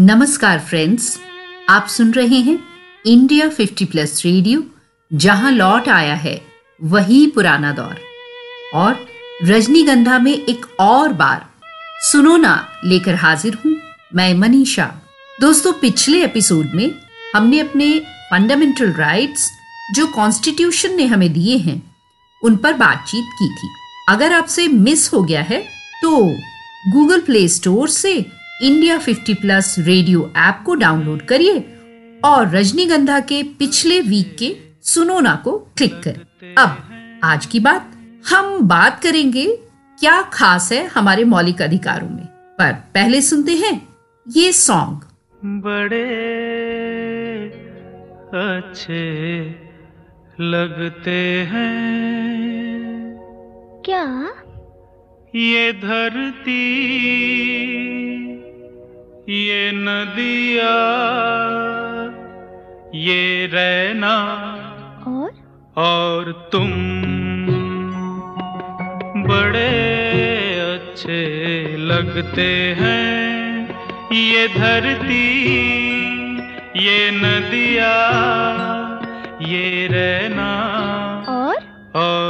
नमस्कार फ्रेंड्स, आप सुन रहे हैं इंडिया 50 प्लस रेडियो, जहाँ लौट आया है वही पुराना दौर। और रजनीगंधा में एक और बार सुनो ना, लेकर हाजिर हूँ मैं मनीषा। दोस्तों, पिछले एपिसोड में हमने अपने फंडामेंटल राइट्स जो कॉन्स्टिट्यूशन ने हमें दिए हैं, उन पर बातचीत की थी। अगर आपसे मिस हो गया है तो गूगल प्ले स्टोर से इंडिया 50 प्लस रेडियो ऐप को डाउनलोड करिए और रजनीगंधा के पिछले वीक के सुनोना को क्लिक करें। अब आज की बात हम बात करेंगे क्या खास है हमारे मौलिक अधिकारों में। पर पहले सुनते हैं ये सॉन्ग बड़े अच्छे लगते हैं। क्या? ये धरती ये नदिया ये रहना और? और तुम बड़े अच्छे लगते हैं। ये धरती ये नदिया ये रहना और? और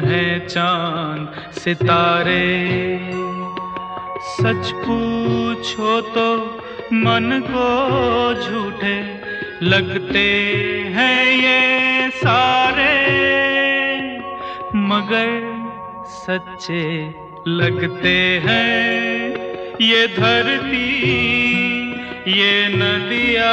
हैं चाँद सितारे। सच पूछो तो मन को झूठे लगते हैं ये सारे, मगर सच्चे लगते हैं। ये धरती, ये नदिया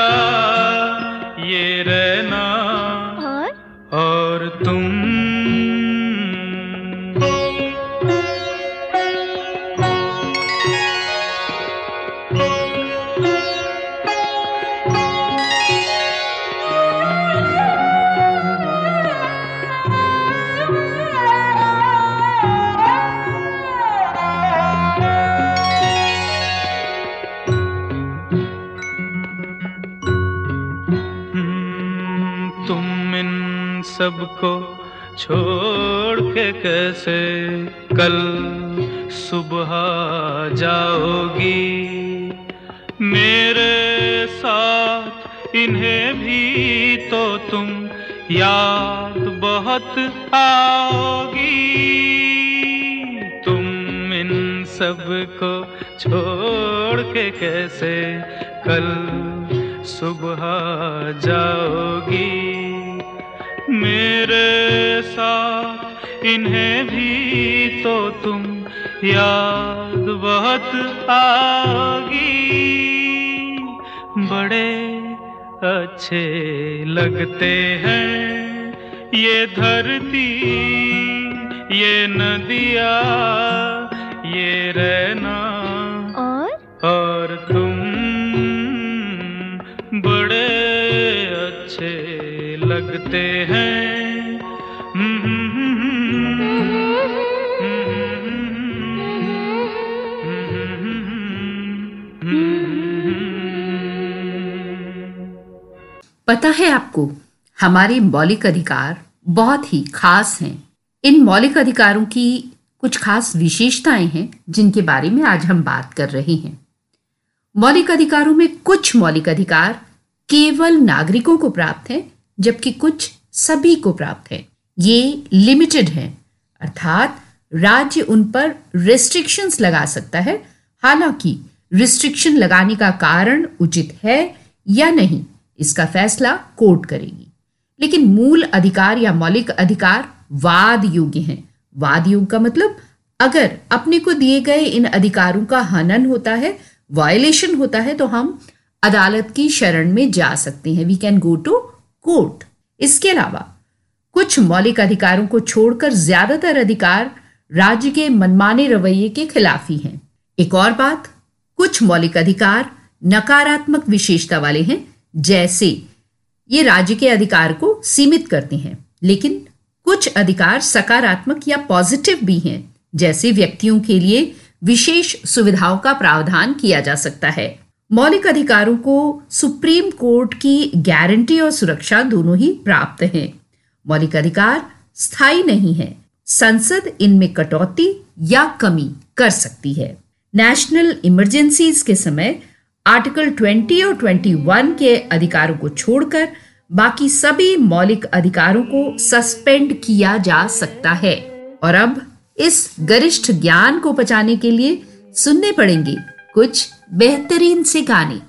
कैसे कल सुबह जाओगी? मेरे साथ इन्हें भी तो तुम याद बहुत आओगी। तुम इन सबको छोड़ के कैसे कल सुबह जाओगी? मेरे साथ इन्हें भी तो तुम याद बहुत आगी। बड़े अच्छे लगते हैं ये धरती ये नदिया ये रहना और? और तुम बड़े अच्छे लगते हैं। पता है आपको, हमारे मौलिक अधिकार बहुत ही खास हैं। इन मौलिक अधिकारों की कुछ खास विशेषताएँ हैं, जिनके बारे में आज हम बात कर रहे हैं। मौलिक अधिकारों में कुछ मौलिक अधिकार केवल नागरिकों को प्राप्त हैं, जबकि कुछ सभी को प्राप्त है। ये लिमिटेड हैं, अर्थात राज्य उन पर रिस्ट्रिक्शंस लगा सकता है। हालाँकि रिस्ट्रिक्शन लगाने का कारण उचित है या नहीं इसका फैसला कोर्ट करेगी। लेकिन मूल अधिकार या मौलिक अधिकार वाद योग्य हैं। वाद युग का मतलब अगर अपने को दिए गए इन अधिकारों का हनन होता है वायलेशन होता है तो हम अदालत की शरण में जा सकते हैं। We can go to court इसके अलावा, कुछ मौलिक अधिकारों को छोड़कर ज़्यादातर अधिकार राज्य के मनमाने रवैये के खिलाफ ही हैं। एक और बात, कुछ मौलिक अधिकार नकारात्मक विशेषता वाले हैं जैसे ये राज्य के अधिकार को सीमित करते हैं, लेकिन कुछ अधिकार सकारात्मक या पॉजिटिव भी हैं, जैसे व्यक्तियों के लिए विशेष सुविधाओं का प्रावधान किया जा सकता है। मौलिक अधिकारों को सुप्रीम कोर्ट की गारंटी और सुरक्षा दोनों ही प्राप्त हैं। मौलिक अधिकार स्थायी नहीं है, संसद इनमें कटौती या कमी कर सकती है। नेशनल इमरजेंसीज के समय आर्टिकल 20 और 21 के अधिकारों को छोड़कर बाकी सभी मौलिक अधिकारों को सस्पेंड किया जा सकता है। और अब इस गरिष्ठ ज्ञान को बचाने के लिए सुनने पड़ेंगे कुछ बेहतरीन से गाने।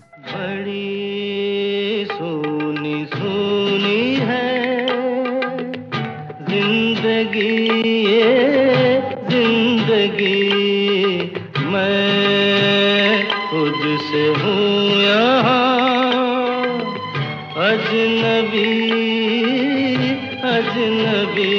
यहाँ अजनबी अजनबी।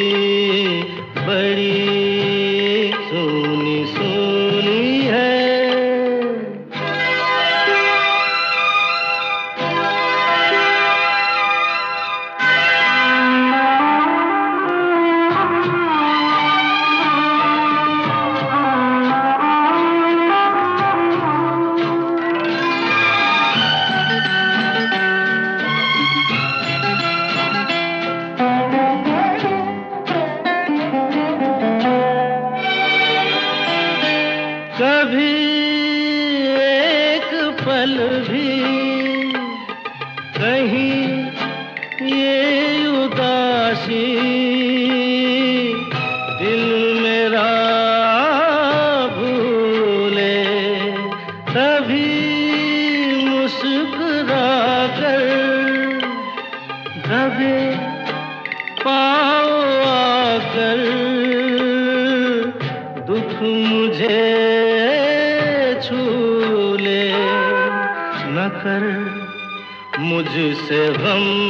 मुझसे गम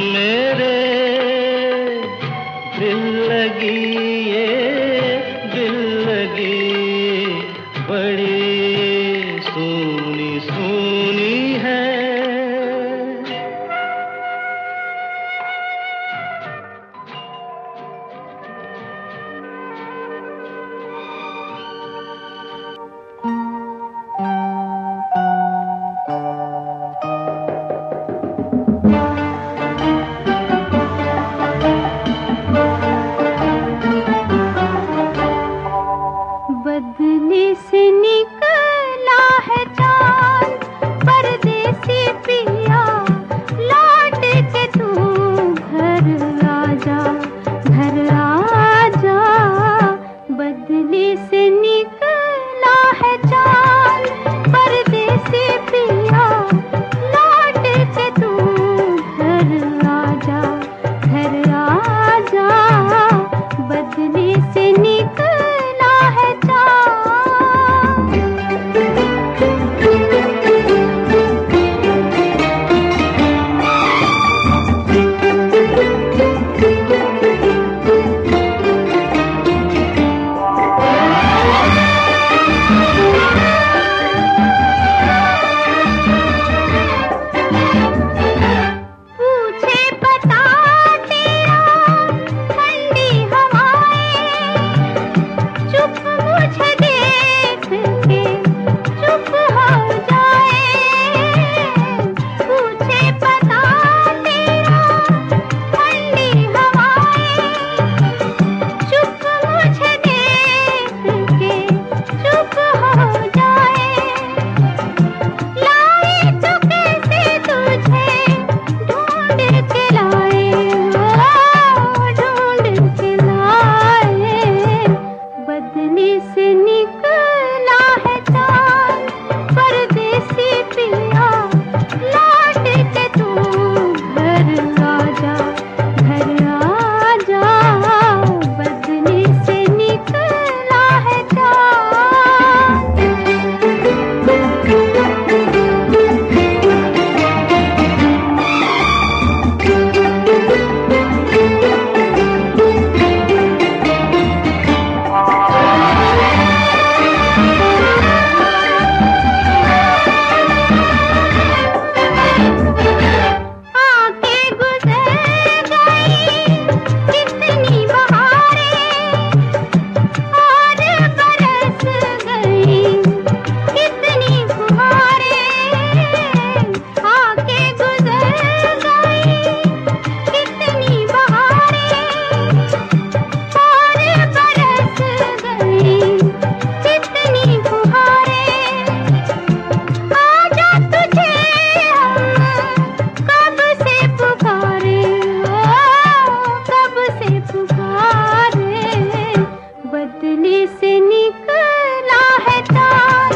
बिजली से निकला है तार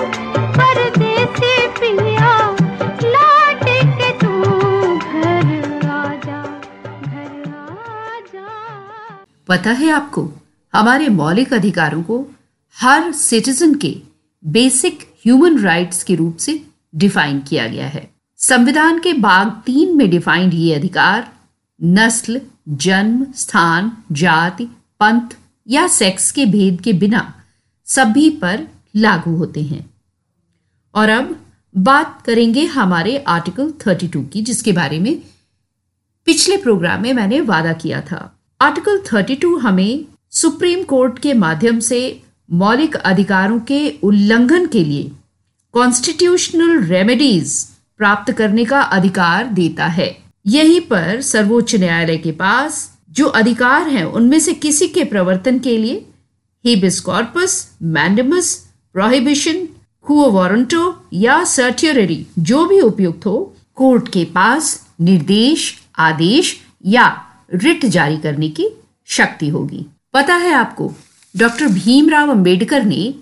पिया लौट के तू घर आ जा घर आ जा पता है आपको, हमारे मौलिक अधिकारों को हर सिटीजन के बेसिक ह्यूमन राइट्स के रूप से डिफाइन किया गया है। संविधान के भाग तीन में डिफाइंड ये अधिकार, नस्ल, जन्म, स्थान, जाति, पंथ या सेक्स के भेद के बिना सभी पर लागू होते हैं। और अब बात करेंगे हमारे आर्टिकल 32 की, जिसके बारे में पिछले प्रोग्राम में मैंने वादा किया था। आर्टिकल 32 हमें सुप्रीम कोर्ट के माध्यम से मौलिक अधिकारों के उल्लंघन के लिए कॉन्स्टिट्यूशनल रेमेडीज प्राप्त करने का अधिकार देता है। यहीं पर सर्वोच्च न्यायालय के पास जो अधिकार हैं उनमें से किसी के प्रवर्तन के लिए habeas corpus mandamus prohibition quo warranto या सर्टियररी जो भी उपयुक्त हो कोर्ट के पास निर्देश, आदेश या रिट जारी करने की शक्ति होगी। पता है आपको, डॉक्टर भीमराव अंबेडकर ने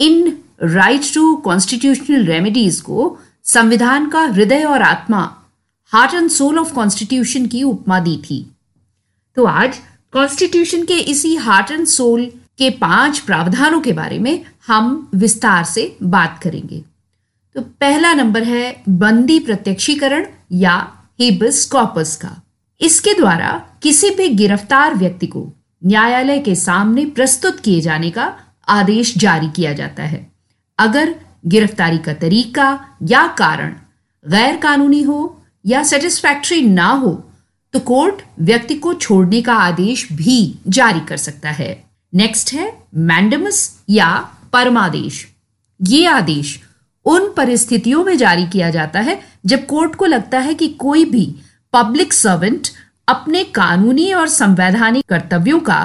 इन राइट टू कॉन्स्टिट्यूशनल रेमेडीज को संविधान का हृदय और आत्मा heart and soul of constitution की उपमा दी थी। तो आज कॉन्स्टिट्यूशन के इसी हार्ट एंड सोल के पाँच प्रावधानों के बारे में हम विस्तार से बात करेंगे। तो पहला नंबर है बंदी प्रत्यक्षीकरण या हेबस कॉपस का। इसके द्वारा किसी भी गिरफ़्तार व्यक्ति को न्यायालय के सामने प्रस्तुत किए जाने का आदेश जारी किया जाता है। अगर गिरफ्तारी का तरीका या कारण गैर कानूनी हो या सेटिस्फैक्ट्री ना हो तो कोर्ट व्यक्ति को छोड़ने का आदेश भी जारी कर सकता है। नेक्स्ट है मैंडमस या परमादेश। ये आदेश उन परिस्थितियों में जारी किया जाता है जब कोर्ट को लगता है कि कोई भी पब्लिक सर्वेंट अपने कानूनी और संवैधानिक कर्तव्यों का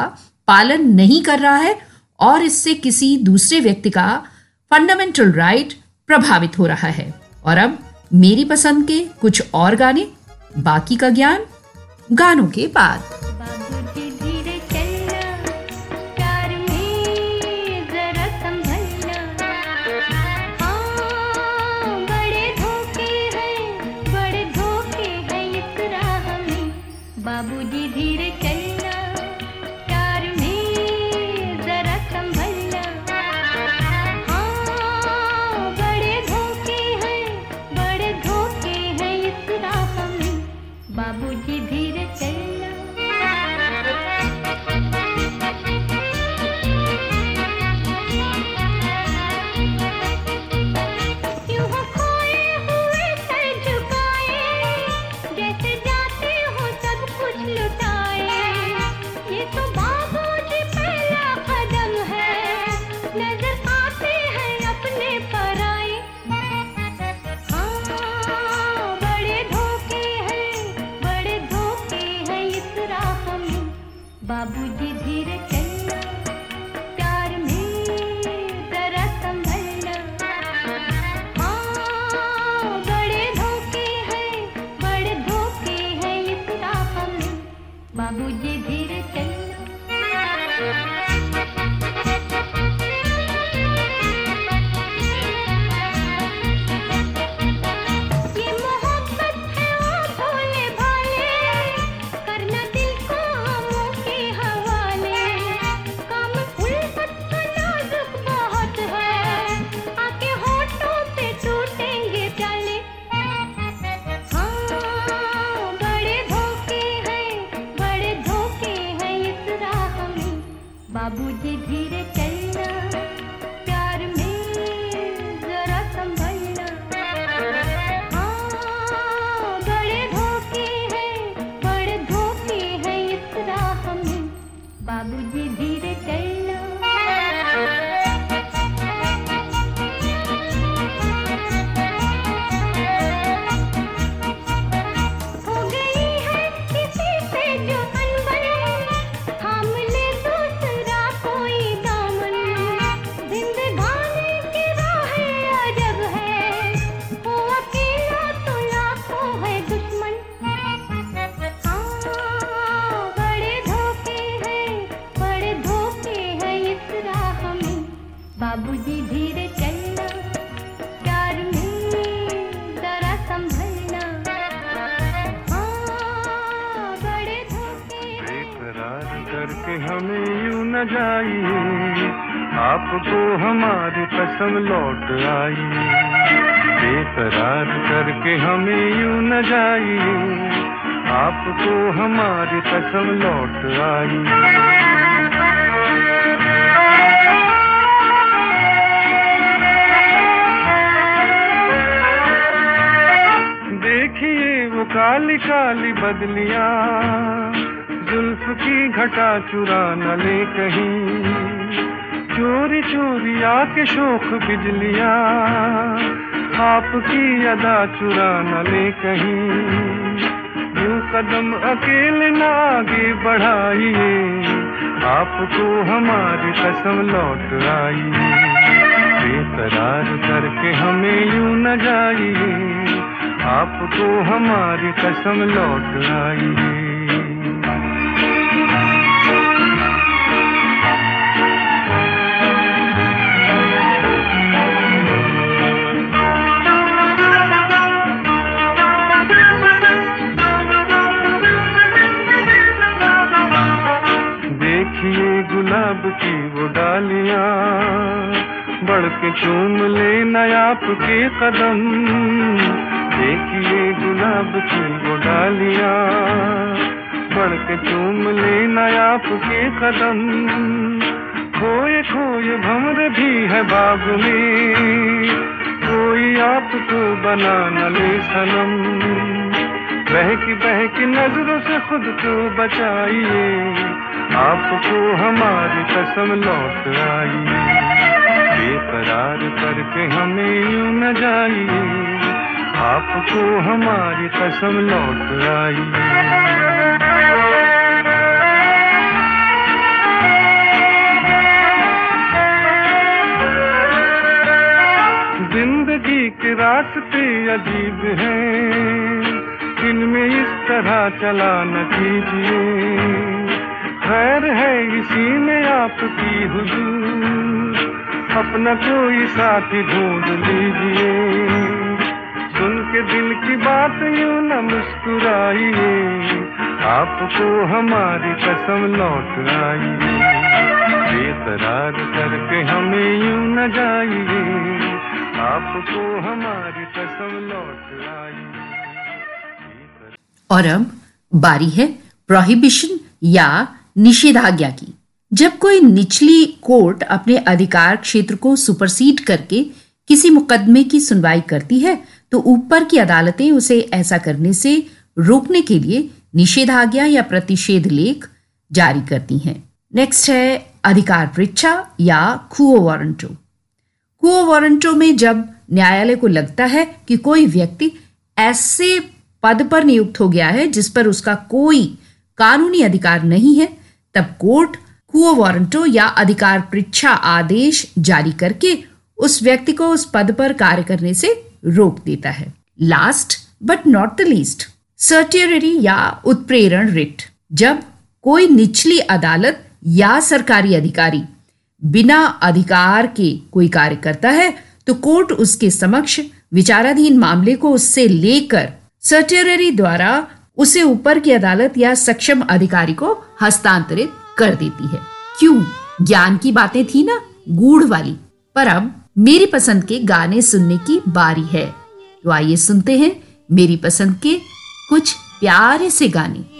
पालन नहीं कर रहा है और इससे किसी दूसरे व्यक्ति का फंडामेंटल राइट प्रभावित हो रहा है। और अब मेरी पसंद के कुछ और गाने, बाकी का ज्ञान गानों के बाद। Thank you. कसम लौट आई देखिए वो काली काली बदलियाँ, जुल्फ की घटा चुरा न ले कहीं। चोरी चोरी आके शोक बिजलियाँ, आपकी अदा चुरा न ले कहीं। यूँ कदम अकेले ना आगे बढ़ाइए, आपको हमारी कसम लौट आई बेकरार करके हमें यूँ न जाइए, आपको हमारी कसम लौट आई डालियाँ बढ़ के चूम ले नया आपके कदम। देखिए गुलाब की वो डालियाँ, बढ़ के चूम ले नया आपके कदम। खोए खोए भमर भी है बाग में, कोई आपको बना न ले सनम। बहकी बहकी नज़रों से खुद को बचाइए आपको हमारी कसम लौट आई। बेकरार करके हमें यूँ न जाइए। आपको हमारी कसम लौट आई। ज़िंदगी के रास्ते अजीब हैं। इनमें इस तरह चला न कीजिए। इसी में आपकी हुजूर। अपना कोई साथी ढूंढ लीजिए। सुन के दिल की बात यूँ न मुस्कुराइए। आपको हमारी कसम लौट आई बेतरार करके हमें यूँ न जाइए। आपको हमारी कसम लौट आई और अब बारी है प्रोहिबिशन या निषेधाज्ञा की। जब कोई निचली कोर्ट अपने अधिकार क्षेत्र को सुपरसीड करके किसी मुकदमे की सुनवाई करती है तो ऊपर की अदालतें उसे ऐसा करने से रोकने के लिए निषेधाज्ञा या प्रतिषेध लेख जारी करती हैं। नेक्स्ट है, अधिकार परीक्षा या कुओ वारंटो। कुओ वारंटो में जब न्यायालय को लगता है कि कोई व्यक्ति ऐसे पद पर नियुक्त हो गया है जिस पर उसका कोई कानूनी अधिकार नहीं है, तब कोर्ट कुओ वारंटो या अधिकार परीक्षा आदेश जारी करके उस व्यक्ति को उस पद पर कार्य करने से रोक देता है। Last but not the least certiorari या उत्प्रेरण रिट, जब कोई निचली अदालत या सरकारी अधिकारी बिना अधिकार के कोई कार्य करता है तो कोर्ट उसके समक्ष विचाराधीन मामले को उससे लेकर सर्टियरी द्वारा उसे ऊपर की अदालत या सक्षम अधिकारी को हस्तांतरित कर देती है। क्यों? ज्ञान की बातें थी ना, गूढ़ वाली। पर अब मेरी पसंद के गाने सुनने की बारी है। तो आइए सुनते हैं मेरी पसंद के कुछ प्यारे से गाने।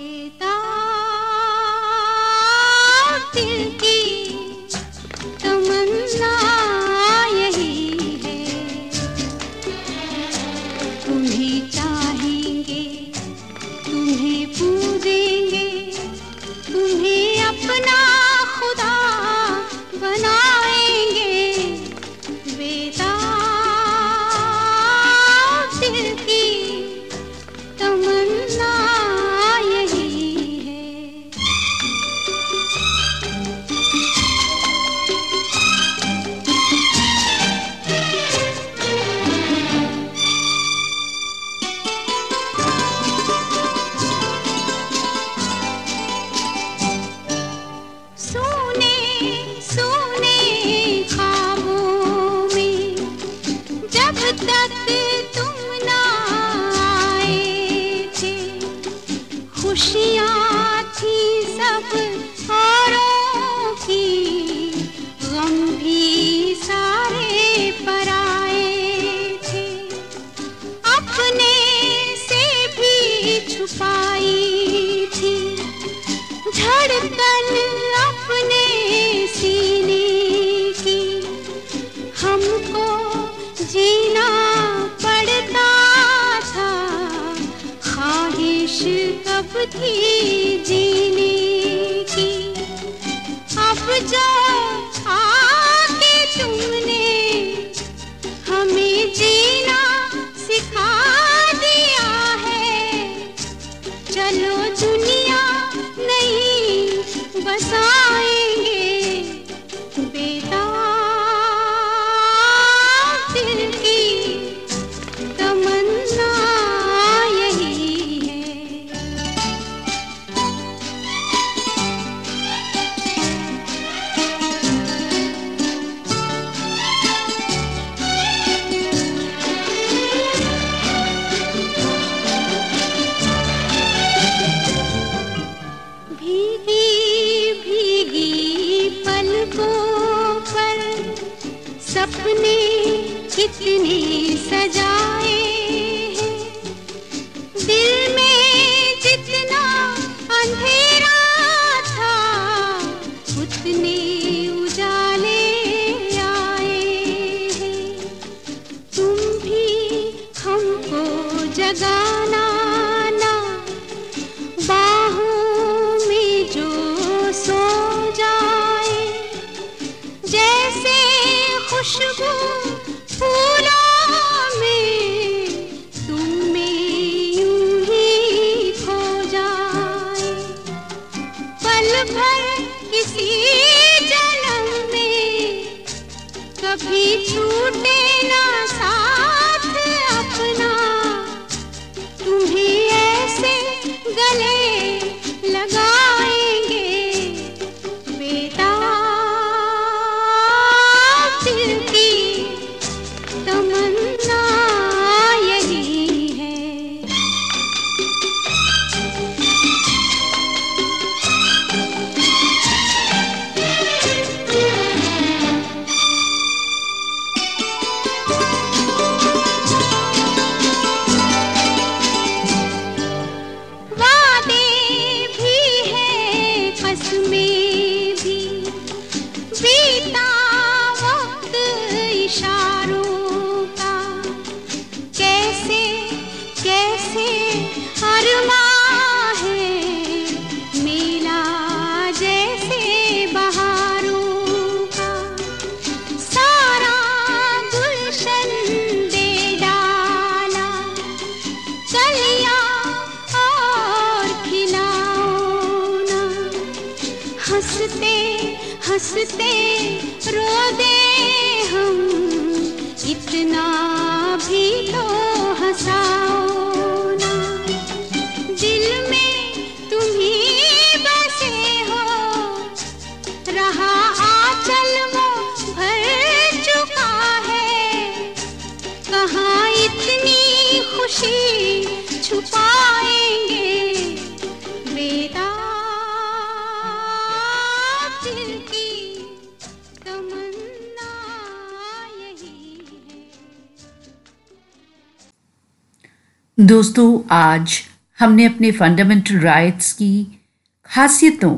दोस्तों, आज हमने अपने फंडामेंटल राइट्स की खासियतों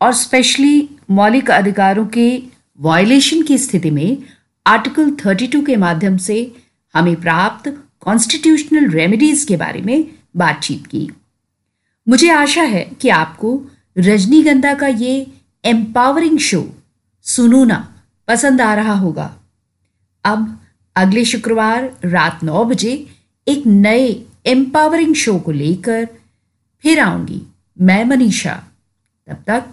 और स्पेशली मौलिक अधिकारों के वायलेशन की स्थिति में आर्टिकल 32 के माध्यम से हमें प्राप्त कॉन्स्टिट्यूशनल रेमेडीज के बारे में बातचीत की। मुझे आशा है कि आपको रजनीगंधा का ये एम्पावरिंग शो सुनूना पसंद आ रहा होगा। अब अगले शुक्रवार रात नौ बजे एक नए एम्पावरिंग शो को लेकर फिर आऊँगी। मैं मनीषा। तब तक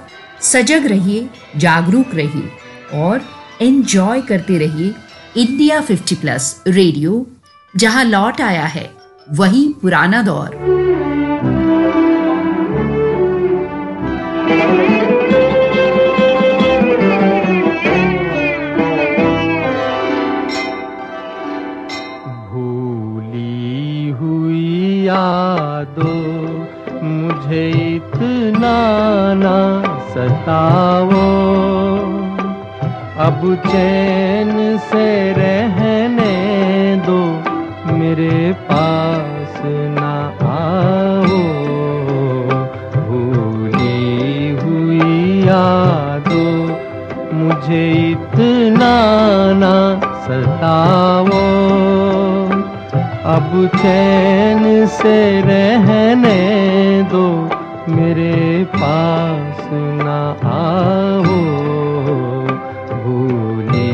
सजग रहिए, जागरूक रहिए और एंजॉय करते रहिए इंडिया 50 प्लस रेडियो जहाँ लौट आया है वही पुराना दौर। बताओ। अब चैन से रहने दो, मेरे पास ना आओ। भूली हुई यादो, मुझे इतना ना सताओ। अब चैन से रहने दो, मेरे पास ना आओ भूली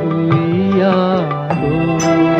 हुई यादों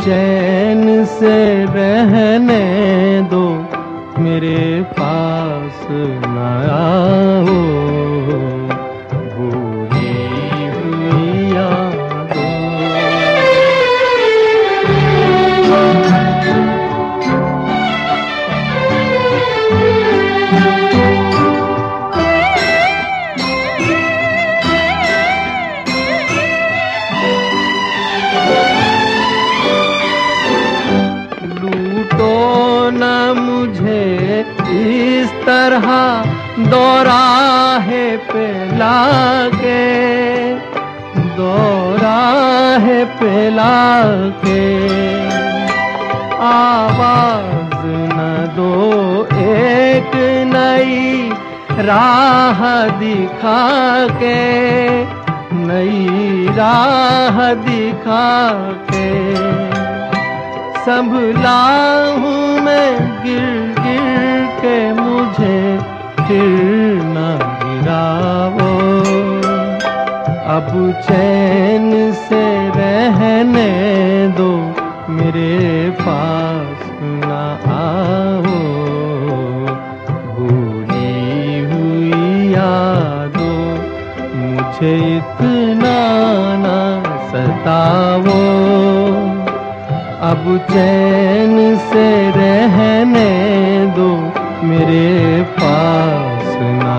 चैन से रहने दो मेरे पास न आओ पे आवाज़ न दो एक नई राह दिखा के, नई राह दिखा के। संभला हूँ मैं गिर गिर के, मुझे फिर न गिरावो। अब चैन रहने दो, मेरे पास न आओ। भूली हुई यादों, मुझे इतना ना सताओ अब चैन से रहने दो, मेरे पास ना